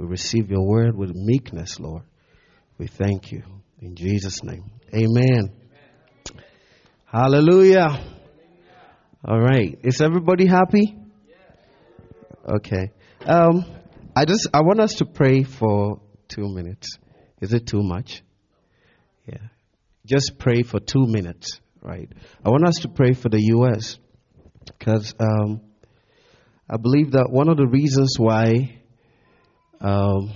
We receive your word with meekness, Lord. We thank you. In Jesus' name. Amen. Hallelujah. All right. Is everybody happy? Okay. Um, I just I want us to pray for two minutes. Is it too much? Yeah. Just pray for two minutes, right? I want us to pray for the U.S. because um, I believe that one of the reasons why um,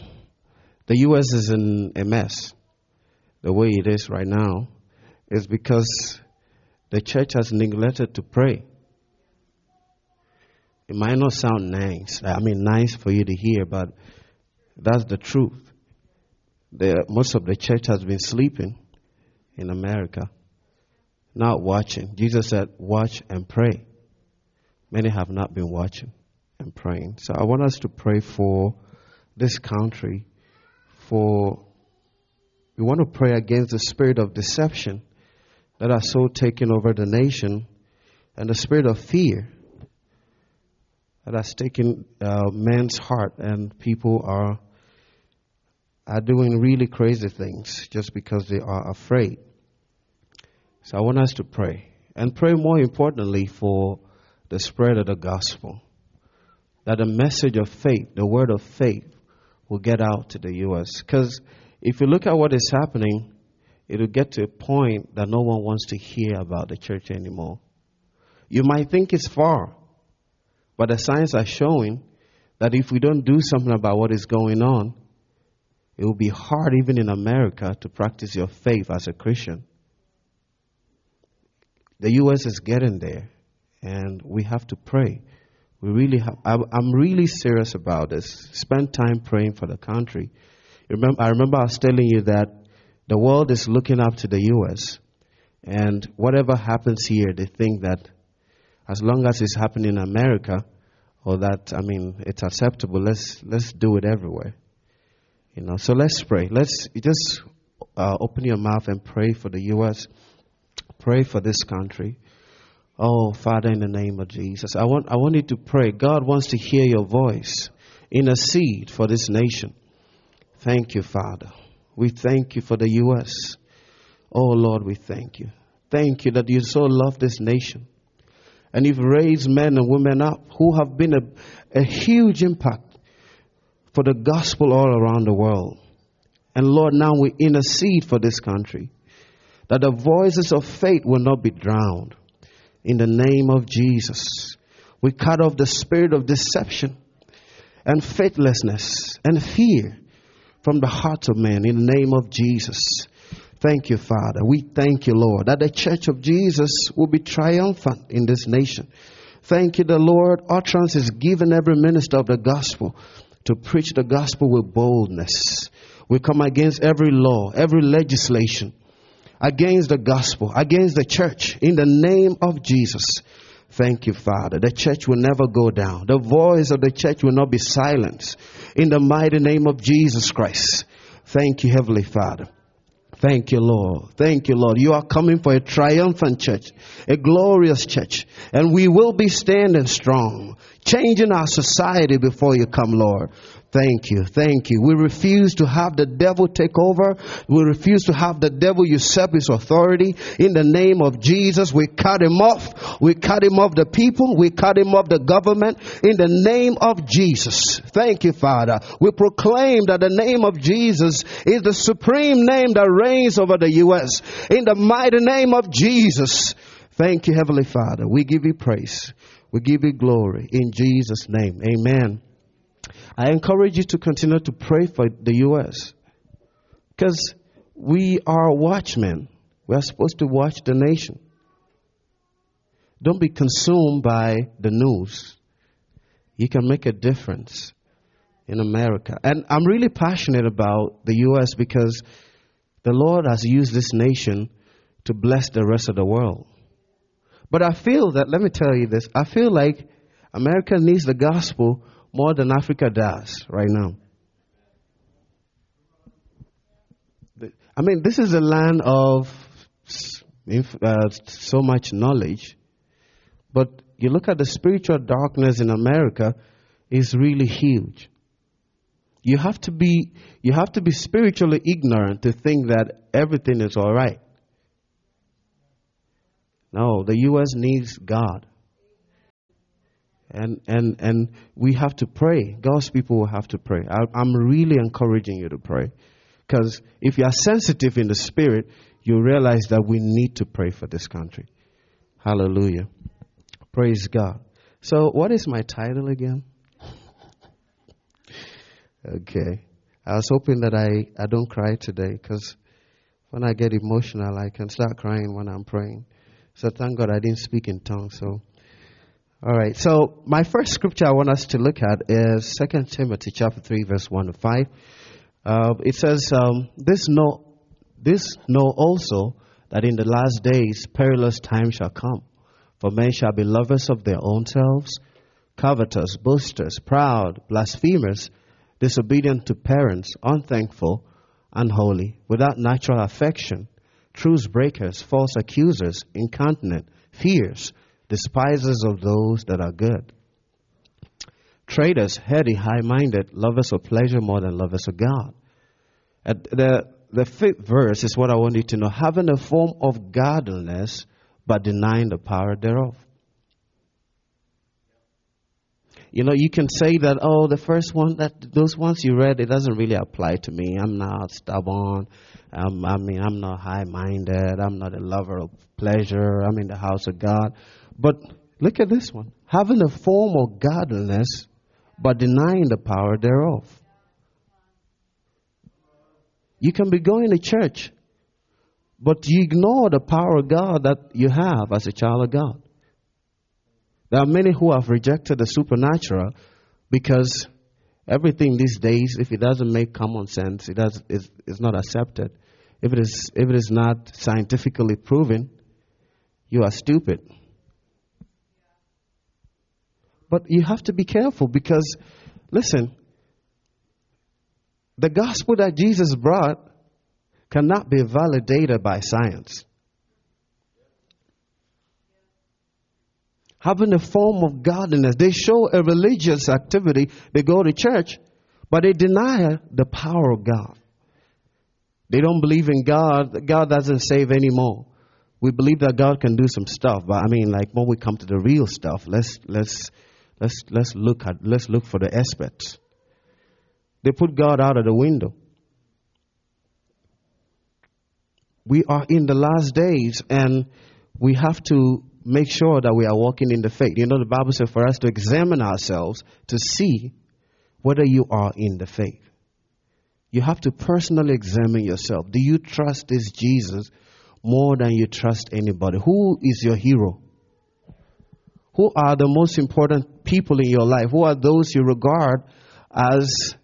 the U.S. is in a mess, the way it is right now, is because the church has neglected to pray. It might not sound nice. I mean, nice for you to hear, but that's the truth. The, most of the church has been sleeping in America, not watching. Jesus said, Watch and pray. Many have not been watching and praying. So I want us to pray for this country, for we want to pray against the spirit of deception that are so taken over the nation and the spirit of fear that has taken uh, man's heart, and people are are doing really crazy things just because they are afraid. So I want us to pray and pray more importantly for the spread of the gospel, that the message of faith, the word of faith, will get out to the U.S. Because if you look at what is happening, it will get to a point that no one wants to hear about the church anymore. You might think it's far, but the signs are showing that if we don't do something about what is going on, it will be hard, even in America, to practice your faith as a Christian. The U.S. is getting there, and we have to pray. We really have, I'm really serious about this. Spend time praying for the country. Remember, I remember I was telling you that the world is looking up to the U.S., and whatever happens here, they think that as long as it's happening in America, or that I mean it's acceptable, let's let's do it everywhere. You know, so let's pray. Let's just uh, open your mouth and pray for the U.S. Pray for this country. Oh, Father, in the name of Jesus, I want I want you to pray. God wants to hear your voice. Intercede for this nation. Thank you, Father. We thank you for the U.S. Oh Lord, we thank you. Thank you that you so love this nation. And you've raised men and women up who have been a, a huge impact for the gospel all around the world. And Lord, now we intercede for this country that the voices of faith will not be drowned. In the name of Jesus, we cut off the spirit of deception and faithlessness and fear from the hearts of men in the name of Jesus. Thank you, Father. We thank you, Lord, that the church of Jesus will be triumphant in this nation. Thank you, the Lord. Utterance is given every minister of the gospel to preach the gospel with boldness. We come against every law, every legislation, against the gospel, against the church, in the name of Jesus. Thank you, Father. The church will never go down. The voice of the church will not be silenced. In the mighty name of Jesus Christ. Thank you, Heavenly Father. Thank you, Lord. Thank you, Lord. You are coming for a triumphant church, a glorious church, and we will be standing strong, changing our society before you come, Lord. Thank you. Thank you. We refuse to have the devil take over. We refuse to have the devil usurp his authority. In the name of Jesus, we cut him off. We cut him off the people. We cut him off the government. In the name of Jesus. Thank you, Father. We proclaim that the name of Jesus is the supreme name that reigns over the U.S. In the mighty name of Jesus. Thank you, Heavenly Father. We give you praise. We give you glory. In Jesus' name. Amen. I encourage you to continue to pray for the U.S. because we are watchmen. We are supposed to watch the nation. Don't be consumed by the news. You can make a difference in America. And I'm really passionate about the U.S. because the Lord has used this nation to bless the rest of the world. But I feel that, let me tell you this, I feel like America needs the gospel more than Africa does right now. I mean, this is a land of uh, so much knowledge, but you look at the spiritual darkness in America is really huge. You have to be you have to be spiritually ignorant to think that everything is all right. No, the US needs God. And and and we have to pray. God's people will have to pray. I, I'm really encouraging you to pray. Because if you are sensitive in the spirit, you realize that we need to pray for this country. Hallelujah. Praise God. So, what is my title again? okay. I was hoping that I, I don't cry today because when I get emotional, I can start crying when I'm praying. So, thank God I didn't speak in tongues. So, all right. So, my first scripture I want us to look at is 2 Timothy chapter 3, verse 1 to 5. Uh, it says, um, this, know, this know also that in the last days perilous times shall come. For men shall be lovers of their own selves, covetous, boasters, proud, blasphemers, disobedient to parents, unthankful, unholy, without natural affection, truce breakers, false accusers, incontinent, fierce, despisers of those that are good. Traitors, heady, high minded, lovers of pleasure more than lovers of God. At the, the fifth verse is what I want you to know having a form of godliness but denying the power thereof. You know, you can say that, oh, the first one, that those ones you read, it doesn't really apply to me. I'm not stubborn. Um, I mean, I'm not high minded. I'm not a lover of pleasure. I'm in the house of God. But look at this one having a form of godliness, but denying the power thereof. You can be going to church, but you ignore the power of God that you have as a child of God. There are many who have rejected the supernatural because everything these days, if it doesn't make common sense, it does, it's, it's not accepted. If it, is, if it is not scientifically proven, you are stupid. But you have to be careful because, listen, the gospel that Jesus brought cannot be validated by science. Having a form of godliness, they show a religious activity, they go to church, but they deny the power of God. They don't believe in God. God doesn't save anymore. We believe that God can do some stuff, but I mean, like when we come to the real stuff, let's let's let's let's look at let's look for the aspects. They put God out of the window. We are in the last days and we have to make sure that we are walking in the faith. You know, the Bible says for us to examine ourselves to see whether you are in the faith. You have to personally examine yourself. Do you trust this Jesus more than you trust anybody? Who is your hero? Who are the most important people in your life? Who are those you regard as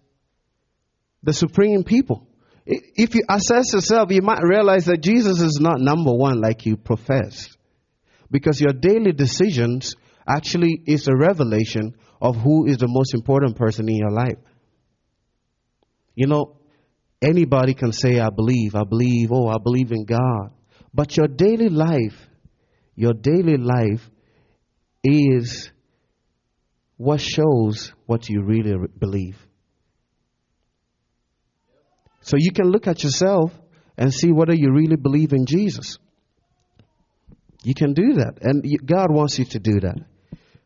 the supreme people. If you assess yourself, you might realize that Jesus is not number one like you profess. Because your daily decisions actually is a revelation of who is the most important person in your life. You know, anybody can say, I believe, I believe, oh, I believe in God. But your daily life, your daily life is what shows what you really believe. So you can look at yourself and see whether you really believe in Jesus. You can do that. And God wants you to do that.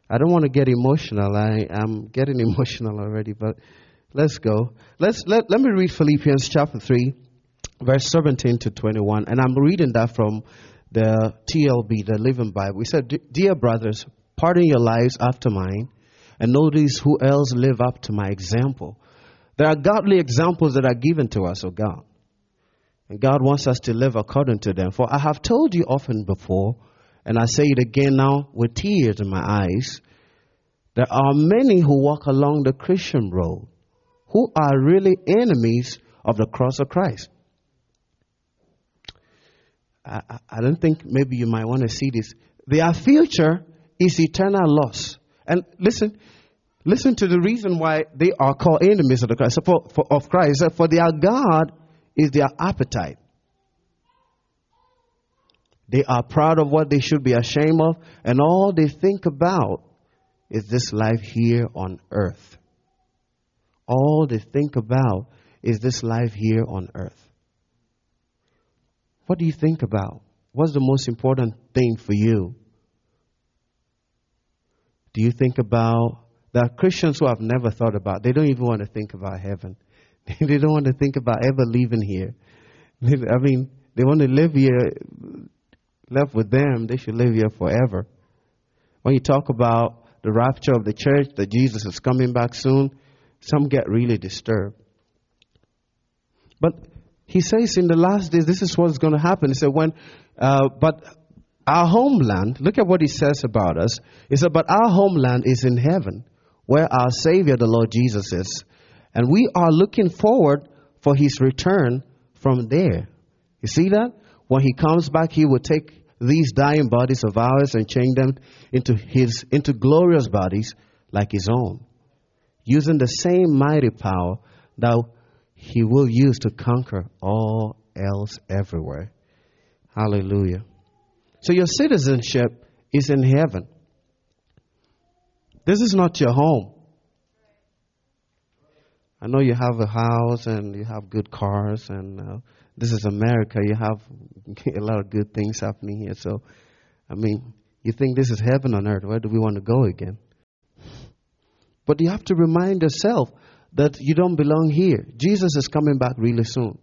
I don't want to get emotional. I am getting emotional already, but let's go. Let's let, let me read Philippians chapter 3, verse 17 to 21. And I'm reading that from the TLB, the Living Bible. We said, Dear brothers, pardon your lives after mine, and notice who else live up to my example. There are godly examples that are given to us of God. And God wants us to live according to them. For I have told you often before, and I say it again now with tears in my eyes, there are many who walk along the Christian road who are really enemies of the cross of Christ. I, I don't think maybe you might want to see this. Their future is eternal loss. And listen, listen to the reason why they are called enemies of the Christ for, for, of Christ. For their God is their appetite. They are proud of what they should be ashamed of, and all they think about is this life here on earth. All they think about is this life here on earth. What do you think about? What's the most important thing for you? Do you think about there are Christians who have never thought about, they don't even want to think about heaven. they don't want to think about ever leaving here. I mean, they want to live here, left with them, they should live here forever. When you talk about the rapture of the church, that Jesus is coming back soon, some get really disturbed. But he says in the last days, this is what's going to happen. He said, when, uh, but our homeland, look at what he says about us. He said, but our homeland is in heaven, where our Savior, the Lord Jesus, is. And we are looking forward for his return from there. You see that? When he comes back, he will take these dying bodies of ours and change them into his into glorious bodies like his own, using the same mighty power that he will use to conquer all else everywhere. Hallelujah. So your citizenship is in heaven. This is not your home. I know you have a house and you have good cars, and uh, this is America. You have a lot of good things happening here. So, I mean, you think this is heaven on earth. Where do we want to go again? But you have to remind yourself that you don't belong here. Jesus is coming back really soon.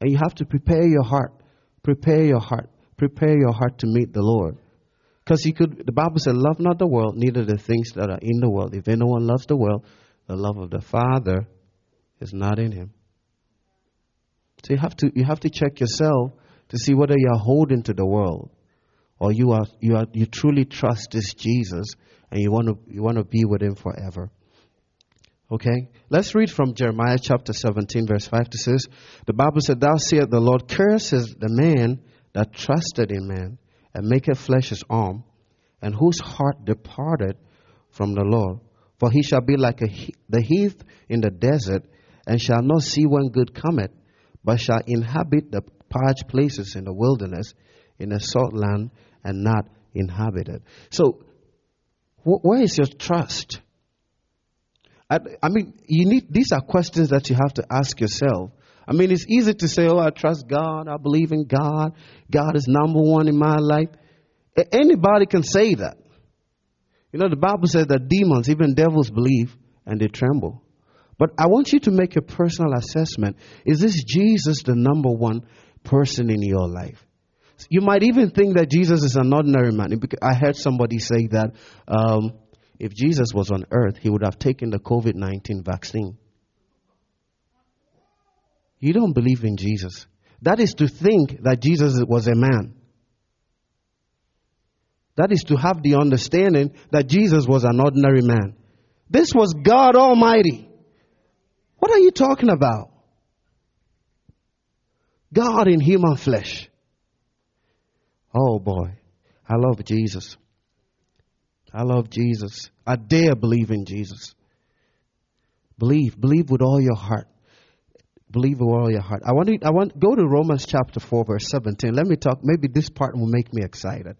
And you have to prepare your heart. Prepare your heart. Prepare your heart to meet the Lord. Because he could the Bible said, Love not the world, neither the things that are in the world. If anyone loves the world, the love of the Father is not in him. So you have to you have to check yourself to see whether you are holding to the world or you are you are you truly trust this Jesus and you want to you want to be with him forever. Okay? Let's read from Jeremiah chapter 17, verse 5 to 6. The Bible said, Thou seest the Lord curses the man that trusted in man, and maketh flesh his arm, and whose heart departed from the Lord. For he shall be like a, the heath in the desert, and shall not see when good cometh, but shall inhabit the parched places in the wilderness, in a salt land, and not inhabited. So where is your trust? I, I, mean, you need, these are questions that you have to ask yourself. I mean, it's easy to say, oh, I trust God, I believe in God, God is number one in my life. Anybody can say that. You know, the Bible says that demons, even devils, believe and they tremble. But I want you to make a personal assessment. Is this Jesus the number one person in your life? You might even think that Jesus is an ordinary man. I heard somebody say that um, if Jesus was on earth, he would have taken the COVID 19 vaccine. You don't believe in Jesus. That is to think that Jesus was a man. That is to have the understanding that Jesus was an ordinary man. This was God Almighty. What are you talking about? God in human flesh. Oh boy, I love Jesus. I love Jesus. I dare believe in Jesus. Believe, believe with all your heart. Believe with all your heart. I want to, I want go to Romans chapter four, verse seventeen. Let me talk. Maybe this part will make me excited.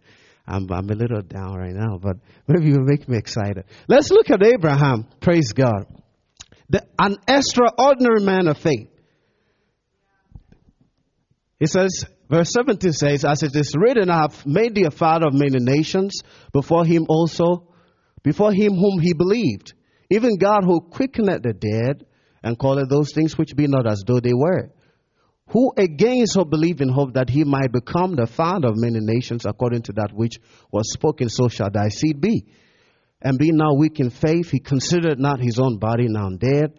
I'm, I'm a little down right now, but maybe it will make me excited. Let's look at Abraham. Praise God. The, an extraordinary man of faith. He says, Verse 17 says, As it is written, I have made thee a father of many nations, before him also, before him whom he believed, even God who quickeneth the dead, and calleth those things which be not as though they were. Who again so believe in hope that he might become the father of many nations, according to that which was spoken, so shall thy seed be. And being now weak in faith, he considered not his own body now dead,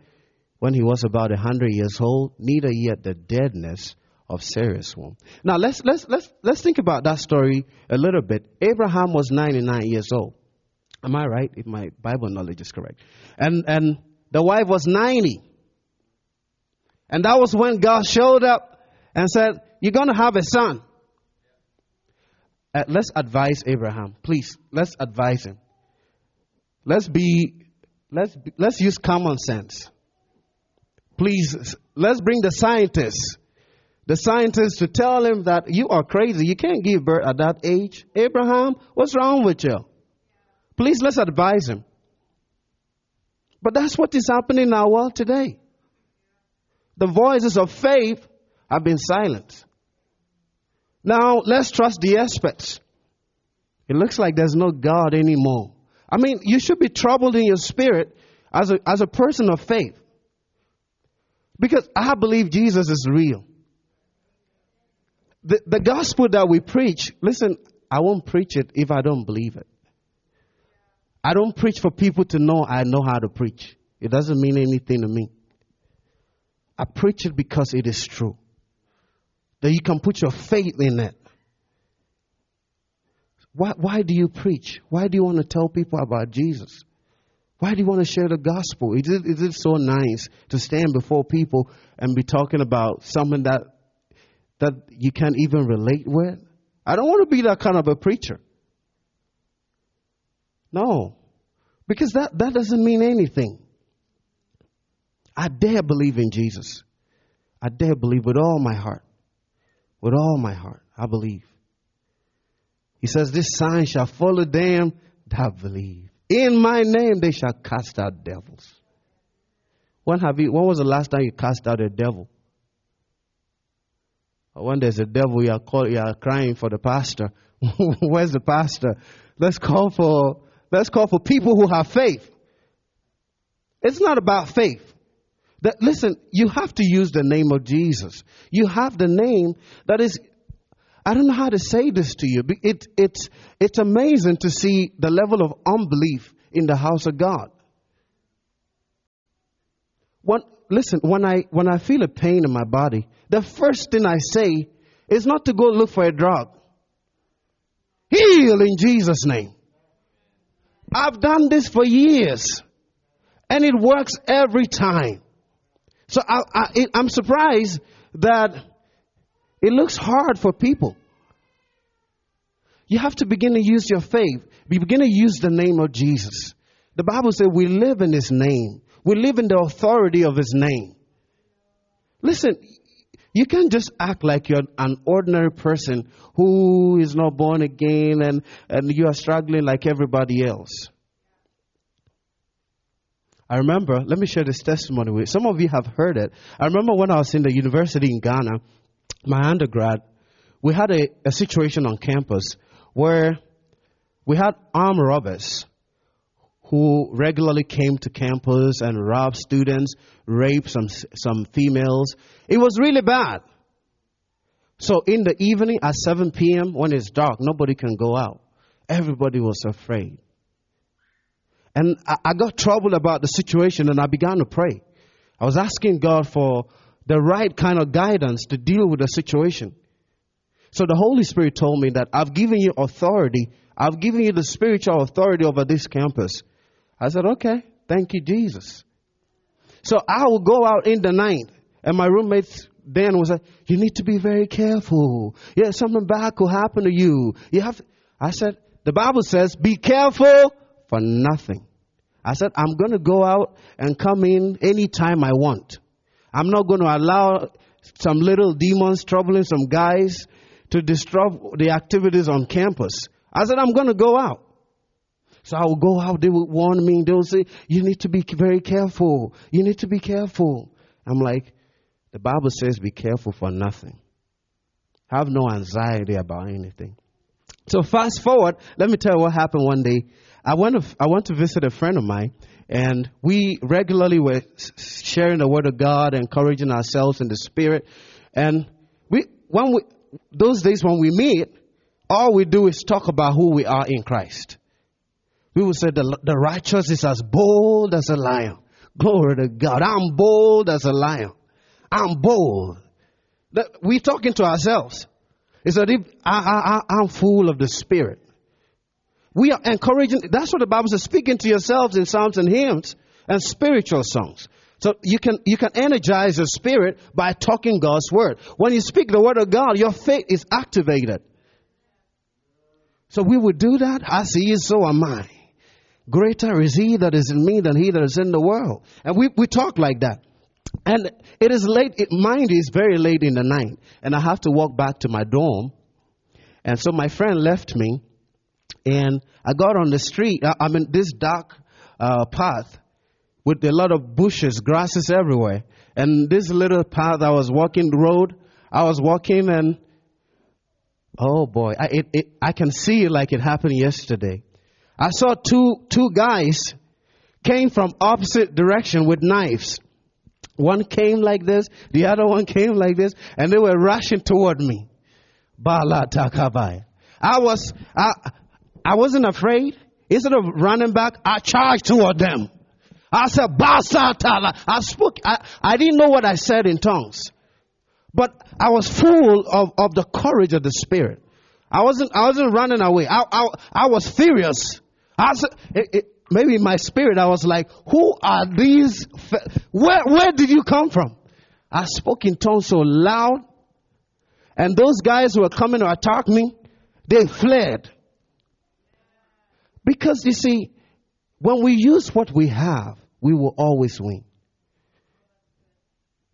when he was about a hundred years old, neither yet the deadness of Sarah's womb. Now let's let's let's let's think about that story a little bit. Abraham was 99 years old. Am I right? If my Bible knowledge is correct. And and the wife was 90. And that was when God showed up and said, You're gonna have a son. Uh, let's advise Abraham. Please, let's advise him. Let's be let's be, let's use common sense. Please, let's bring the scientists the scientists to tell him that you are crazy. You can't give birth at that age. Abraham, what's wrong with you? Please let's advise him. But that's what is happening in our world today. The voices of faith have been silenced. Now let's trust the experts. It looks like there's no God anymore. I mean, you should be troubled in your spirit as a, as a person of faith. Because I believe Jesus is real the, the gospel that we preach, listen, I won't preach it if I don't believe it. I don't preach for people to know I know how to preach. It doesn't mean anything to me. I preach it because it is true. That you can put your faith in it. Why, why do you preach? Why do you want to tell people about Jesus? Why do you want to share the gospel? Is it, is it so nice to stand before people and be talking about something that that you can't even relate with? I don't want to be that kind of a preacher. No. Because that, that doesn't mean anything. I dare believe in Jesus. I dare believe with all my heart. With all my heart, I believe. He says, This sign shall follow them that believe. In my name they shall cast out devils. When have you when was the last time you cast out a devil? When there's a devil, you are, call, you are crying for the pastor. Where's the pastor? Let's call for let's call for people who have faith. It's not about faith. That, listen, you have to use the name of Jesus. You have the name that is. I don't know how to say this to you. It, it's, it's amazing to see the level of unbelief in the house of God. When, listen, when I, when I feel a pain in my body, the first thing I say is not to go look for a drug. Heal in Jesus' name. I've done this for years and it works every time. So I, I, I'm surprised that it looks hard for people. You have to begin to use your faith. You begin to use the name of Jesus. The Bible says we live in His name. We live in the authority of His name. Listen, you can't just act like you're an ordinary person who is not born again and, and you are struggling like everybody else. I remember, let me share this testimony with you. Some of you have heard it. I remember when I was in the university in Ghana, my undergrad, we had a, a situation on campus where we had armed robbers who regularly came to campus and robbed students, raped some, some females. It was really bad. So in the evening at 7 p.m., when it's dark, nobody can go out. Everybody was afraid. And I, I got troubled about the situation and I began to pray. I was asking God for the right kind of guidance to deal with the situation. So the Holy Spirit told me that I've given you authority. I've given you the spiritual authority over this campus. I said, okay, thank you, Jesus. So I will go out in the night, and my roommate then was like, you need to be very careful. Yeah, something bad could happen to you. You have to, I said, the Bible says, be careful for nothing. I said, I'm going to go out and come in anytime I want. I'm not going to allow some little demons troubling some guys to disrupt the activities on campus. I said, I'm going to go out. So I will go out, they will warn me, they will say, You need to be very careful. You need to be careful. I'm like, The Bible says, Be careful for nothing. Have no anxiety about anything. So fast forward, let me tell you what happened one day. I went to, I went to visit a friend of mine, and we regularly were sharing the word of God, encouraging ourselves in the spirit. And we, when we, those days when we meet, all we do is talk about who we are in Christ. We would say the, the righteous is as bold as a lion. Glory to God. I'm bold as a lion. I'm bold. We're talking to ourselves. It's as if I, I, I'm full of the Spirit. We are encouraging, that's what the Bible says, speaking to yourselves in psalms and hymns and spiritual songs. So you can, you can energize your spirit by talking God's word. When you speak the word of God, your faith is activated. So we would do that. As he is, so am I. Greater is he that is in me than he that is in the world. And we, we talk like that. And it is late, it, mind is very late in the night. And I have to walk back to my dorm. And so my friend left me. And I got on the street. I, I'm in this dark uh, path with a lot of bushes, grasses everywhere. And this little path I was walking the road, I was walking and oh boy, I, it, it, I can see it like it happened yesterday. I saw two, two guys came from opposite direction with knives. One came like this, the other one came like this, and they were rushing toward me. Bala takabai. I was, I, I wasn't afraid. Instead of running back, I charged toward them. I said, Basatala. I spoke, I, I didn't know what I said in tongues. But I was full of, of the courage of the Spirit. I wasn't, I wasn't running away. I, I, I was furious. I was, it, it, maybe in my spirit, I was like, who are these? Where, where did you come from? I spoke in tongues so loud. And those guys who were coming to attack me, they fled. Because you see, when we use what we have, we will always win.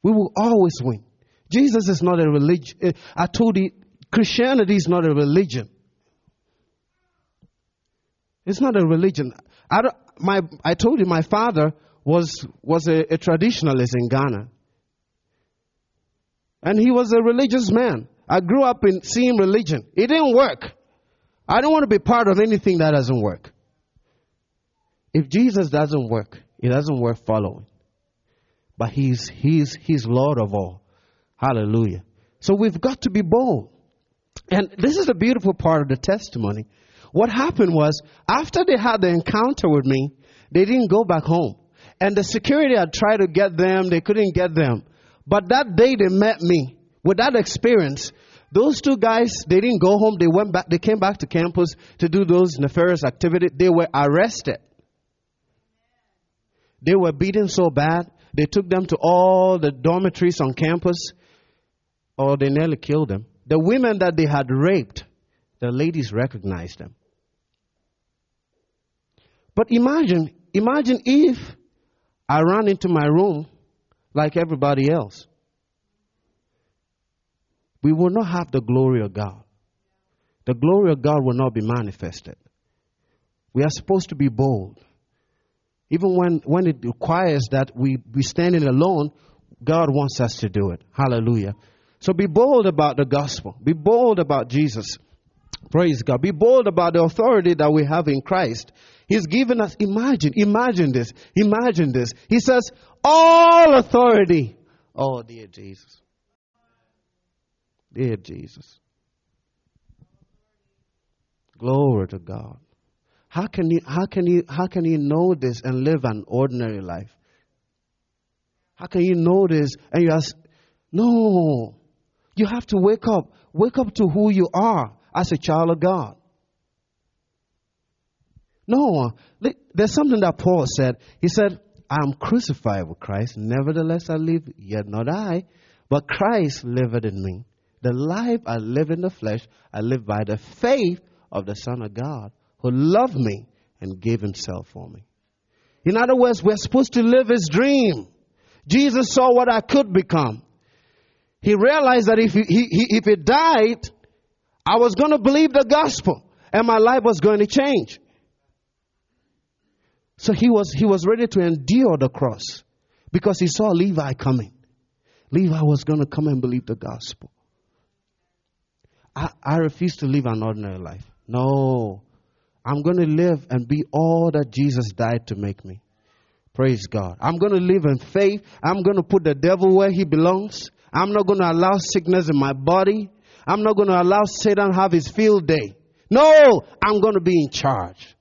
We will always win. Jesus is not a religion. Eh, I told you, Christianity is not a religion. It's not a religion. I, my, I told you my father was, was a, a traditionalist in Ghana. And he was a religious man. I grew up in seeing religion. It didn't work. I don't want to be part of anything that doesn't work. If Jesus doesn't work, it doesn't work following. But he's, he's, he's Lord of all. Hallelujah. So we've got to be bold. And this is the beautiful part of the testimony. What happened was, after they had the encounter with me, they didn't go back home. And the security had tried to get them, they couldn't get them. But that day they met me, with that experience, those two guys, they didn't go home, they went back, they came back to campus to do those nefarious activities. They were arrested. They were beaten so bad, they took them to all the dormitories on campus, or they nearly killed them. The women that they had raped, the ladies recognized them. But imagine, imagine if I ran into my room like everybody else. We will not have the glory of God. The glory of God will not be manifested. We are supposed to be bold. Even when, when it requires that we be standing alone, God wants us to do it. Hallelujah. So be bold about the gospel. Be bold about Jesus. Praise God. Be bold about the authority that we have in Christ. He's given us, imagine, imagine this, imagine this. He says, all authority. Oh, dear Jesus. Dear Jesus. Glory to God. How can you how can you how can you know this and live an ordinary life? How can you know this and you ask no. You have to wake up. Wake up to who you are as a child of God. No, there's something that Paul said. He said, I'm crucified with Christ. Nevertheless, I live, yet not I, but Christ liveth in me. The life I live in the flesh, I live by the faith of the Son of God who loved me and gave himself for me. In other words, we're supposed to live his dream. Jesus saw what I could become. He realized that if he, he if he died, I was going to believe the gospel and my life was going to change. So he was, he was ready to endure the cross because he saw Levi coming. Levi was going to come and believe the gospel. I, I refuse to live an ordinary life. No. I'm going to live and be all that Jesus died to make me. Praise God. I'm going to live in faith. I'm going to put the devil where he belongs. I'm not going to allow sickness in my body. I'm not going to allow Satan have his field day. No, I'm going to be in charge,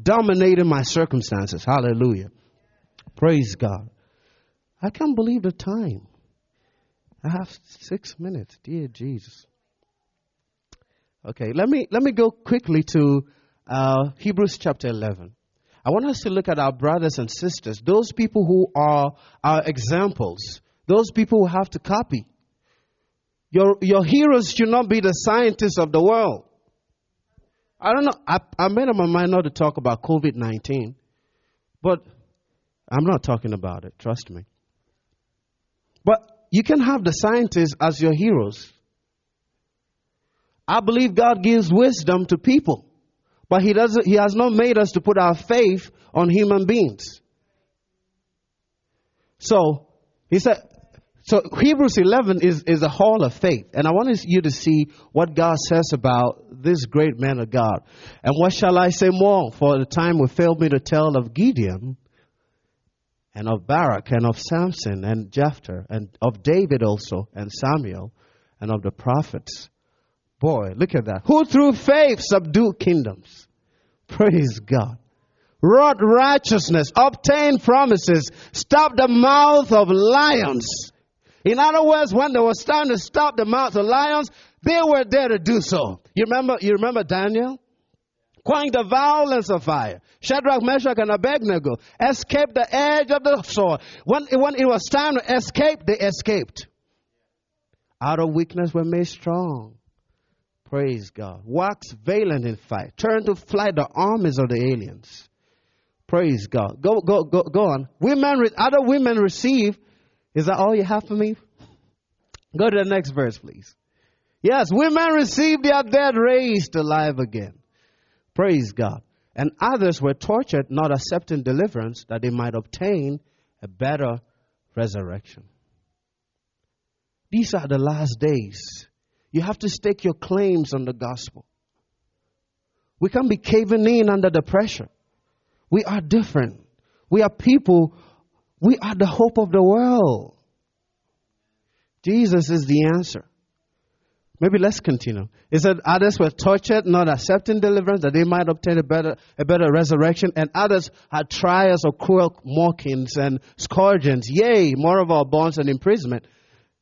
dominating my circumstances. Hallelujah. Praise God. I can't believe the time. I have six minutes. Dear Jesus. Okay, let me let me go quickly to uh, Hebrews chapter 11. I want us to look at our brothers and sisters, those people who are our examples, those people who have to copy. Your, your heroes should not be the scientists of the world. I don't know. I, I made up my mind not to talk about COVID 19, but I'm not talking about it, trust me. But you can have the scientists as your heroes. I believe God gives wisdom to people. But he doesn't, he has not made us to put our faith on human beings. So, he said, so Hebrews 11 is, is a hall of faith. And I want you to see what God says about this great man of God. And what shall I say more? For the time will fail me to tell of Gideon and of Barak and of Samson and Jephthah and of David also and Samuel and of the prophets Boy, look at that. Who through faith subdued kingdoms. Praise God. Wrought righteousness, obtained promises, stopped the mouth of lions. In other words, when they was time to stop the mouth of lions, they were there to do so. You remember, you remember Daniel? Quench the violence of fire. Shadrach, Meshach, and Abednego escaped the edge of the sword. When, when it was time to escape, they escaped. Out of weakness were made strong. Praise God. Wax valiant in fight. Turn to flight the armies of the aliens. Praise God. Go, go, go, go on. Women, other women receive. Is that all you have for me? Go to the next verse, please. Yes, women received their dead raised alive again. Praise God. And others were tortured, not accepting deliverance, that they might obtain a better resurrection. These are the last days. You have to stake your claims on the gospel. We can't be caving in under the pressure. We are different. We are people. We are the hope of the world. Jesus is the answer. Maybe let's continue. It said others were tortured, not accepting deliverance, that they might obtain a better, a better resurrection, and others had trials of cruel mockings and scourgings, yea, more of our bonds and imprisonment.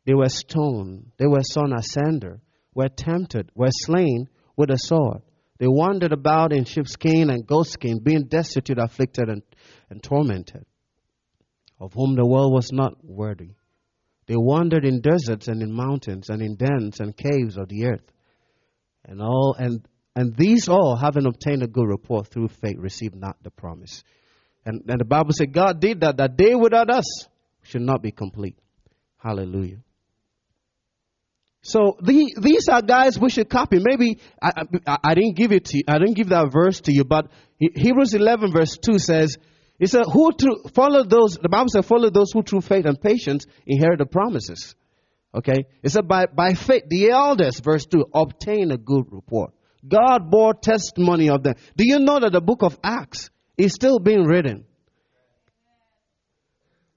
They were stoned. They were sawn asunder, were tempted, were slain with a sword. They wandered about in sheepskin and goatskin, being destitute, afflicted, and, and tormented, of whom the world was not worthy. They wandered in deserts and in mountains and in dens and caves of the earth. And all and and these all, having obtained a good report through faith, received not the promise. And, and the Bible said God did that, that they without us should not be complete. Hallelujah. So the, these are guys we should copy. Maybe I, I, I, didn't give it to you, I didn't give that verse to you, but Hebrews 11 verse 2 says, it said, who through, follow those, the Bible says, follow those who through faith and patience inherit the promises. Okay? It said, by, by faith, the elders, verse 2, obtain a good report. God bore testimony of them. Do you know that the book of Acts is still being written?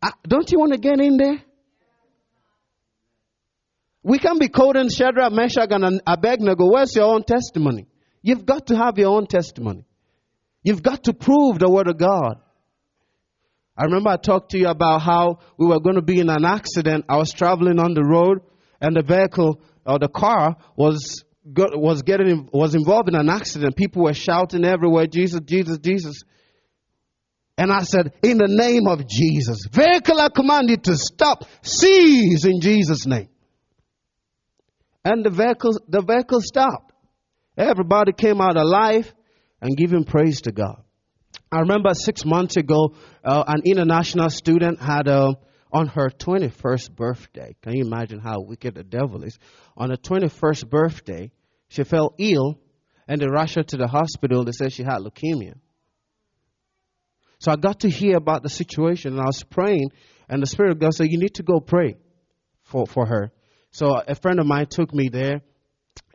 Uh, don't you want to get in there? We can be quoting Shadrach, Meshach, and Abednego. Where's your own testimony? You've got to have your own testimony. You've got to prove the word of God. I remember I talked to you about how we were going to be in an accident. I was traveling on the road, and the vehicle or the car was was getting was involved in an accident. People were shouting everywhere, "Jesus, Jesus, Jesus!" And I said, "In the name of Jesus, vehicle I command you to stop, cease in Jesus' name." And the vehicle, the vehicle stopped. Everybody came out alive and giving praise to God. I remember six months ago, uh, an international student had a, uh, on her 21st birthday. Can you imagine how wicked the devil is? On her 21st birthday, she fell ill and they rushed her to the hospital. They said she had leukemia. So I got to hear about the situation and I was praying and the Spirit of God said, you need to go pray for, for her. So a friend of mine took me there,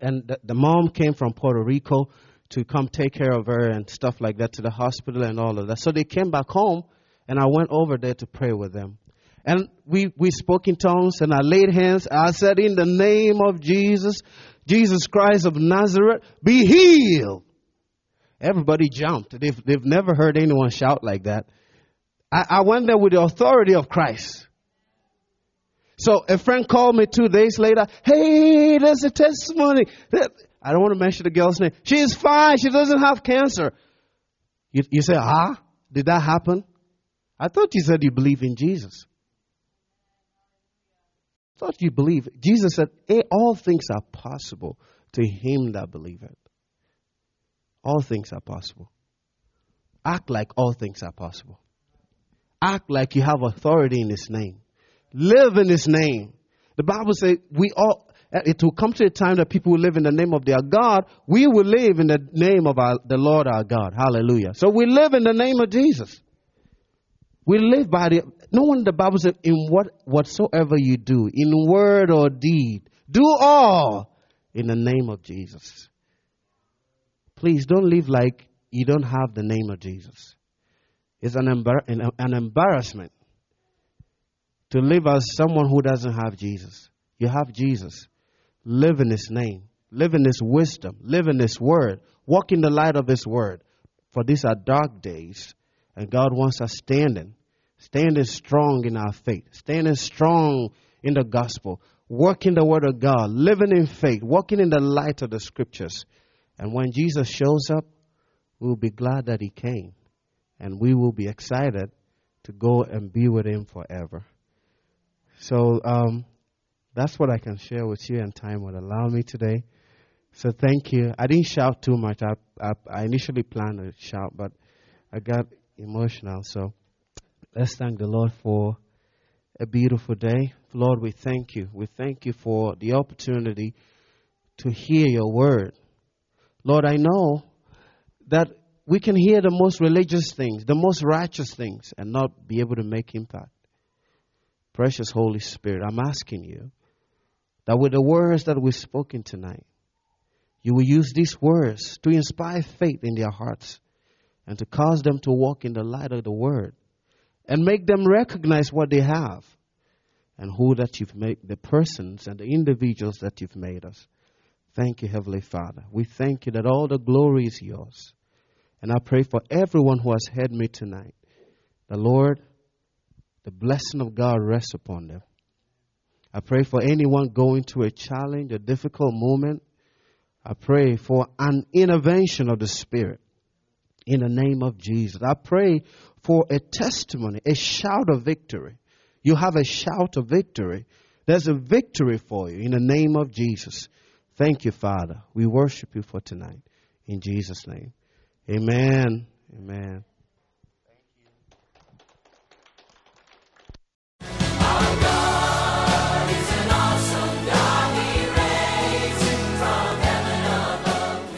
and the, the mom came from Puerto Rico to come take care of her and stuff like that to the hospital and all of that. So they came back home, and I went over there to pray with them. And we, we spoke in tongues, and I laid hands. I said, In the name of Jesus, Jesus Christ of Nazareth, be healed. Everybody jumped. They've, they've never heard anyone shout like that. I, I went there with the authority of Christ. So a friend called me two days later. Hey, there's a testimony. I don't want to mention the girl's name. She is fine. She doesn't have cancer. You, you say, ah, did that happen? I thought you said you believe in Jesus. I thought you believe. Jesus said, hey, all things are possible to him that believeth. All things are possible. Act like all things are possible. Act like you have authority in his name. Live in his name. The Bible says we all it will come to a time that people will live in the name of their God. We will live in the name of our, the Lord our God. Hallelujah. So we live in the name of Jesus. We live by the no one the Bible says in what whatsoever you do, in word or deed, do all in the name of Jesus. Please don't live like you don't have the name of Jesus. It's an, embar- an embarrassment to live as someone who doesn't have Jesus. You have Jesus. Live in His name. Live in His wisdom. Live in His word. Walk in the light of His word. For these are dark days, and God wants us standing, standing strong in our faith, standing strong in the gospel, working the word of God, living in faith, walking in the light of the scriptures. And when Jesus shows up, we'll be glad that He came, and we will be excited to go and be with Him forever. So um, that's what I can share with you, and time would allow me today. So thank you. I didn't shout too much. I, I, I initially planned to shout, but I got emotional. So let's thank the Lord for a beautiful day. Lord, we thank you. We thank you for the opportunity to hear your word. Lord, I know that we can hear the most religious things, the most righteous things, and not be able to make impact. Precious Holy Spirit, I'm asking you that with the words that we've spoken tonight, you will use these words to inspire faith in their hearts and to cause them to walk in the light of the Word and make them recognize what they have and who that you've made, the persons and the individuals that you've made us. Thank you, Heavenly Father. We thank you that all the glory is yours. And I pray for everyone who has heard me tonight. The Lord, the blessing of God rests upon them. I pray for anyone going through a challenge, a difficult moment. I pray for an intervention of the Spirit in the name of Jesus. I pray for a testimony, a shout of victory. You have a shout of victory. There's a victory for you in the name of Jesus. Thank you, Father. We worship you for tonight. In Jesus' name. Amen. Amen.